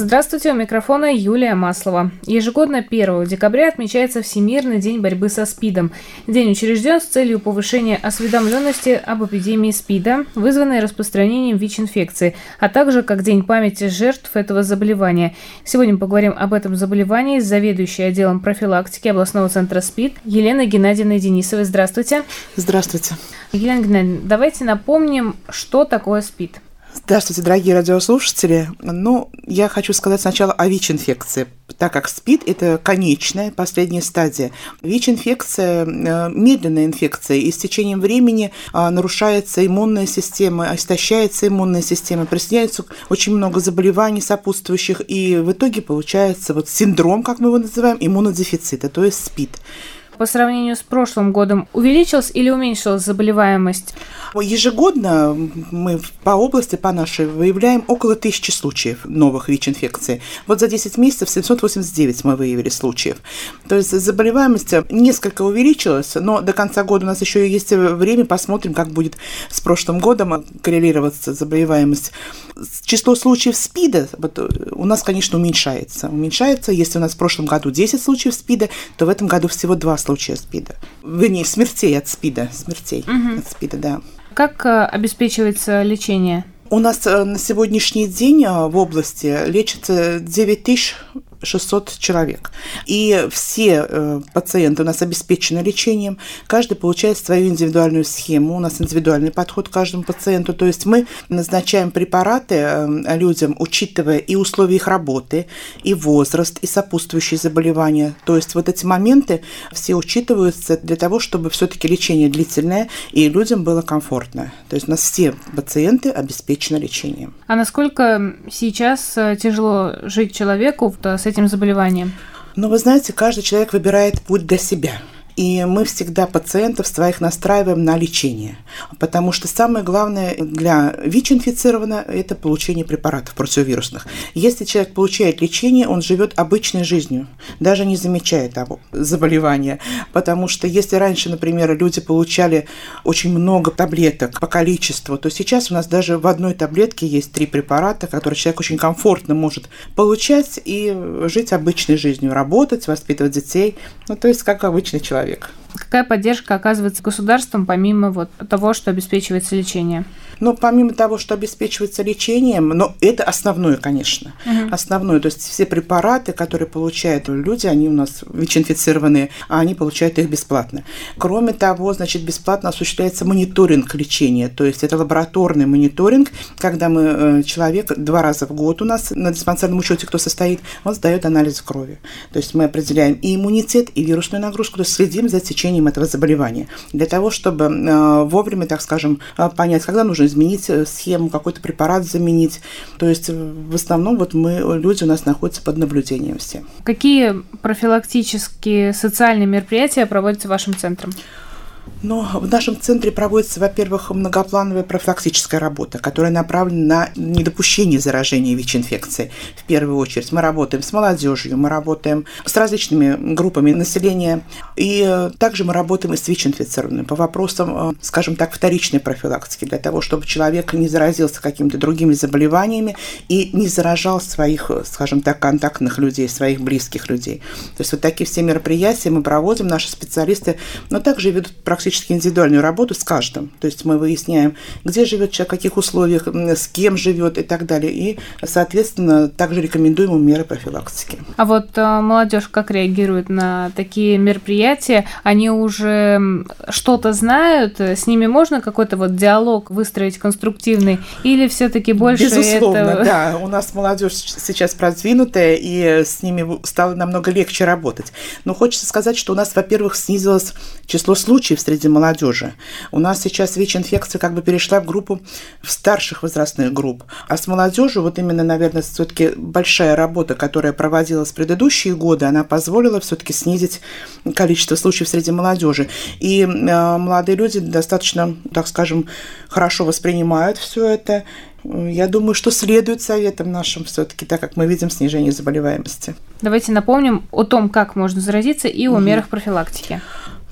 Здравствуйте, у микрофона Юлия Маслова. Ежегодно 1 декабря отмечается Всемирный день борьбы со СПИДом. День учрежден с целью повышения осведомленности об эпидемии СПИДа, вызванной распространением ВИЧ-инфекции, а также как День памяти жертв этого заболевания. Сегодня поговорим об этом заболевании с заведующей отделом профилактики областного центра СПИД Еленой Геннадьевной Денисовой. Здравствуйте. Здравствуйте. Елена Геннадьевна, давайте напомним, что такое СПИД. Здравствуйте, дорогие радиослушатели. Ну, я хочу сказать сначала о ВИЧ-инфекции, так как СПИД – это конечная, последняя стадия. ВИЧ-инфекция э, – медленная инфекция, и с течением времени а, нарушается иммунная система, истощается иммунная система, присоединяется очень много заболеваний сопутствующих, и в итоге получается вот синдром, как мы его называем, иммунодефицита, то есть СПИД по сравнению с прошлым годом увеличилась или уменьшилась заболеваемость? Ежегодно мы по области, по нашей, выявляем около тысячи случаев новых ВИЧ-инфекций. Вот за 10 месяцев 789 мы выявили случаев. То есть заболеваемость несколько увеличилась, но до конца года у нас еще есть время, посмотрим, как будет с прошлым годом коррелироваться заболеваемость. Число случаев СПИДа вот, у нас, конечно, уменьшается. Уменьшается, если у нас в прошлом году 10 случаев СПИДа, то в этом году всего 2 случая СПИДа. Вернее, смертей от СПИДа. Смертей угу. от СПИДа, да. Как э, обеспечивается лечение? У нас э, на сегодняшний день э, в области лечится 9 тысяч 600 человек. И все э, пациенты у нас обеспечены лечением, каждый получает свою индивидуальную схему, у нас индивидуальный подход к каждому пациенту, то есть мы назначаем препараты э, людям, учитывая и условия их работы, и возраст, и сопутствующие заболевания. То есть вот эти моменты все учитываются для того, чтобы все-таки лечение длительное и людям было комфортно. То есть у нас все пациенты обеспечены лечением. А насколько сейчас э, тяжело жить человеку с этим заболеванием? Ну, вы знаете, каждый человек выбирает путь для себя – и мы всегда пациентов своих настраиваем на лечение. Потому что самое главное для ВИЧ-инфицированного – это получение препаратов противовирусных. Если человек получает лечение, он живет обычной жизнью, даже не замечая того заболевания. Потому что если раньше, например, люди получали очень много таблеток по количеству, то сейчас у нас даже в одной таблетке есть три препарата, которые человек очень комфортно может получать и жить обычной жизнью, работать, воспитывать детей. Ну, то есть как обычный человек человек. Какая поддержка оказывается государством помимо вот того, что обеспечивается лечение? Но помимо того, что обеспечивается лечением, но это основное, конечно, угу. основное. То есть все препараты, которые получают люди, они у нас ВИЧ-инфицированные, а они получают их бесплатно. Кроме того, значит, бесплатно осуществляется мониторинг лечения. То есть это лабораторный мониторинг, когда мы э, человек два раза в год у нас на диспансерном учете, кто состоит, он сдает анализ крови. То есть мы определяем и иммунитет, и вирусную нагрузку, то есть следим за течением этого заболевания. Для того, чтобы э, вовремя, так скажем, э, понять, когда нужно изменить э, схему, какой-то препарат заменить. То есть в основном вот мы, люди у нас находятся под наблюдением все. Какие профилактические социальные мероприятия проводятся вашим центром? Но в нашем центре проводится, во-первых, многоплановая профилактическая работа, которая направлена на недопущение заражения ВИЧ-инфекцией. В первую очередь мы работаем с молодежью, мы работаем с различными группами населения, и также мы работаем и с ВИЧ-инфицированными по вопросам, э, скажем так, вторичной профилактики, для того, чтобы человек не заразился какими-то другими заболеваниями и не заражал своих, скажем так, контактных людей, своих близких людей. То есть вот такие все мероприятия мы проводим, наши специалисты, но также ведут практически индивидуальную работу с каждым. То есть мы выясняем, где живет человек, в каких условиях, с кем живет и так далее. И, соответственно, также рекомендуем ему меры профилактики. А вот э, молодежь как реагирует на такие мероприятия? Они уже что-то знают? С ними можно какой-то вот диалог выстроить конструктивный? Или все-таки больше Безусловно, это... да. У нас молодежь сейчас продвинутая, и с ними стало намного легче работать. Но хочется сказать, что у нас, во-первых, снизилось число случаев среди молодежи. У нас сейчас ВИЧ-инфекция как бы перешла в группу в старших возрастных групп. А с молодежью вот именно, наверное, все-таки большая работа, которая проводилась в предыдущие годы, она позволила все-таки снизить количество случаев среди молодежи. И э, молодые люди достаточно, так скажем, хорошо воспринимают все это. Я думаю, что следует советам нашим все-таки, так как мы видим снижение заболеваемости. Давайте напомним о том, как можно заразиться и о угу. мерах профилактики.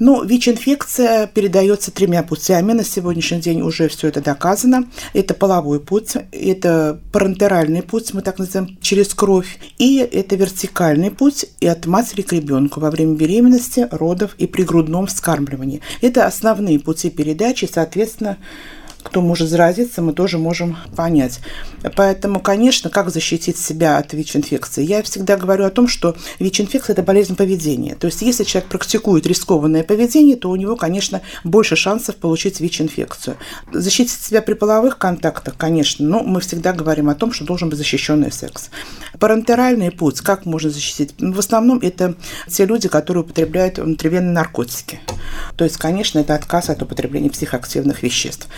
Ну, ВИЧ-инфекция передается тремя путями. На сегодняшний день уже все это доказано. Это половой путь, это парентеральный путь, мы так называем, через кровь, и это вертикальный путь и от матери к ребенку во время беременности, родов и при грудном вскармливании. Это основные пути передачи, соответственно, кто может заразиться, мы тоже можем понять. Поэтому, конечно, как защитить себя от ВИЧ-инфекции? Я всегда говорю о том, что ВИЧ-инфекция – это болезнь поведения. То есть, если человек практикует рискованное поведение, то у него, конечно, больше шансов получить ВИЧ-инфекцию. Защитить себя при половых контактах, конечно, но мы всегда говорим о том, что должен быть защищенный секс. Парентеральный путь, как можно защитить? В основном это те люди, которые употребляют внутривенные наркотики. То есть, конечно, это отказ от употребления психоактивных веществ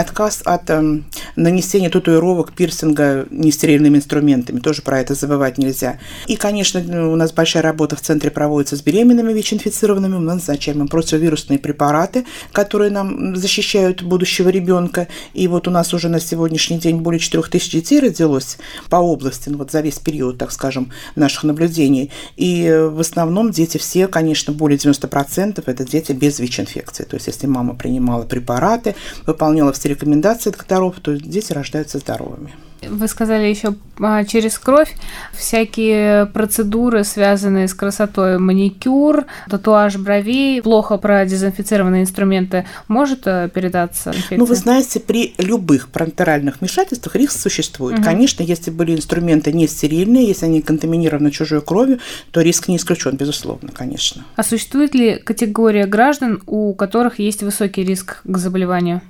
отказ от э, нанесения татуировок, пирсинга нестерильными инструментами. Тоже про это забывать нельзя. И, конечно, у нас большая работа в центре проводится с беременными ВИЧ-инфицированными. Мы назначаем им противовирусные препараты, которые нам защищают будущего ребенка. И вот у нас уже на сегодняшний день более 4 тысяч детей родилось по области, ну, вот за весь период, так скажем, наших наблюдений. И в основном дети все, конечно, более 90% это дети без ВИЧ-инфекции. То есть, если мама принимала препараты, выполняла все рекомендации докторов, то дети рождаются здоровыми. Вы сказали еще а, через кровь всякие процедуры, связанные с красотой, маникюр, татуаж бровей, плохо продезинфицированные инструменты, может э, передаться инфекция? Ну, вы знаете, при любых парентеральных вмешательствах риск существует. Угу. Конечно, если были инструменты не стерильные, если они контаминированы чужой кровью, то риск не исключен, безусловно, конечно. А существует ли категория граждан, у которых есть высокий риск к заболеванию?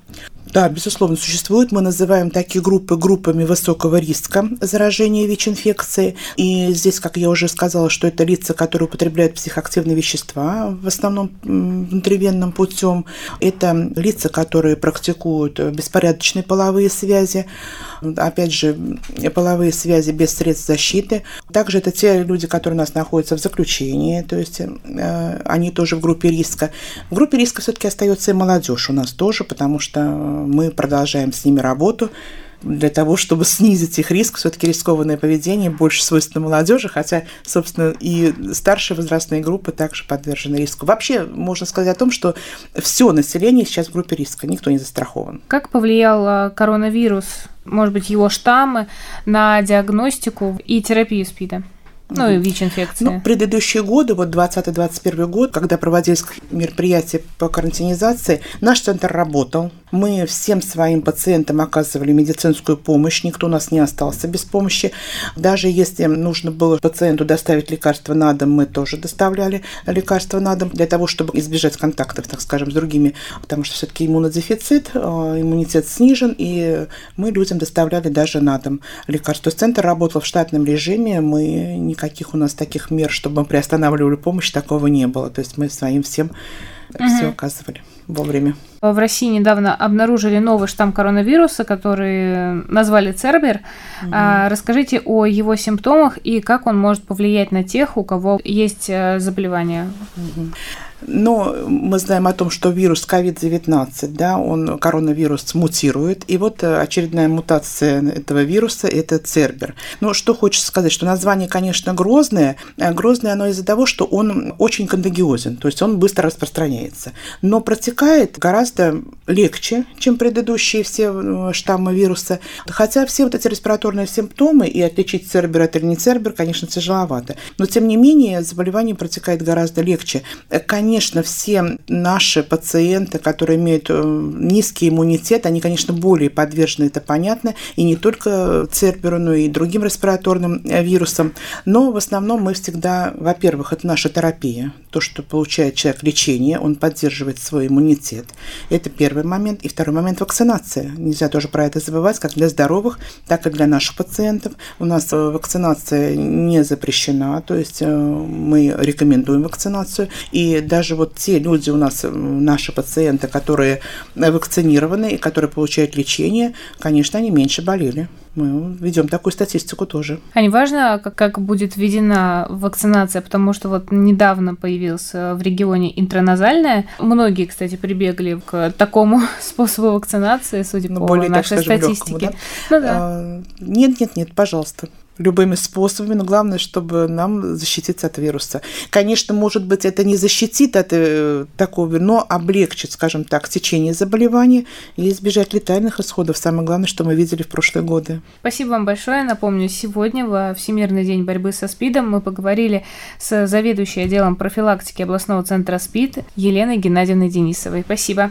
Да, безусловно, существует. Мы называем такие группы группами высокого риска заражения ВИЧ-инфекцией. И здесь, как я уже сказала, что это лица, которые употребляют психоактивные вещества, в основном внутривенным путем. Это лица, которые практикуют беспорядочные половые связи, опять же, половые связи без средств защиты. Также это те люди, которые у нас находятся в заключении, то есть э, они тоже в группе риска. В группе риска все-таки остается и молодежь у нас тоже, потому что мы продолжаем с ними работу для того, чтобы снизить их риск. Все-таки рискованное поведение больше свойственно молодежи, хотя, собственно, и старшие возрастные группы также подвержены риску. Вообще, можно сказать о том, что все население сейчас в группе риска, никто не застрахован. Как повлиял коронавирус, может быть, его штаммы на диагностику и терапию СПИДа? Ну и ВИЧ-инфекции. Ну, предыдущие годы, вот 2020-2021 год, когда проводились мероприятия по карантинизации, наш центр работал. Мы всем своим пациентам оказывали медицинскую помощь, никто у нас не остался без помощи. Даже если нужно было пациенту доставить лекарства на дом, мы тоже доставляли лекарства на дом для того, чтобы избежать контактов, так скажем, с другими, потому что все-таки иммунодефицит, а, иммунитет снижен, и мы людям доставляли даже на дом лекарства. Центр работал в штатном режиме, мы никаких у нас таких мер, чтобы мы приостанавливали помощь, такого не было. То есть мы своим всем угу. все оказывали вовремя. В России недавно обнаружили новый штамм коронавируса, который назвали Цербер. Угу. А, расскажите о его симптомах и как он может повлиять на тех, у кого есть э, заболевание. Угу. Но мы знаем о том, что вирус COVID-19, да, он, коронавирус мутирует, и вот э, очередная мутация этого вируса – это Цербер. Но что хочется сказать, что название, конечно, грозное. Э, грозное оно из-за того, что он очень контагиозен, то есть он быстро распространяется. Но протекает гораздо легче, чем предыдущие все э, штаммы вируса. Хотя все вот эти респираторные симптомы и отличить Цербер это или не Цербер, конечно, тяжеловато. Но, тем не менее, заболевание протекает гораздо легче. Конечно, конечно, все наши пациенты, которые имеют э, низкий иммунитет, они, конечно, более подвержены, это понятно, и не только церберу, но и другим респираторным э, вирусам. Но в основном мы всегда, во-первых, это наша терапия, то, что получает человек лечение, он поддерживает свой иммунитет. Это первый момент. И второй момент – вакцинация. Нельзя тоже про это забывать, как для здоровых, так и для наших пациентов. У нас э, вакцинация не запрещена, то есть мы рекомендуем вакцинацию. И даже вот те люди у нас, наши пациенты, которые вакцинированы и которые получают лечение, конечно, они меньше болели. Мы ведем такую статистику тоже. А не важно, как, как будет введена вакцинация, потому что вот недавно появился в регионе интраназальная. Многие, кстати, прибегли к такому способу вакцинации, судя ну, по более, нашей так скажем, статистике. Легкому, да? Ну, да. А, нет, нет, нет, пожалуйста. Любыми способами, но главное, чтобы нам защититься от вируса. Конечно, может быть, это не защитит от э, такого, но облегчит, скажем так, течение заболевания и избежать летальных исходов. Самое главное, что мы видели в прошлые годы. Спасибо вам большое. Напомню, сегодня во Всемирный день борьбы со СПИДом мы поговорили с заведующей отделом профилактики областного центра СПИД Еленой Геннадьевной Денисовой. Спасибо.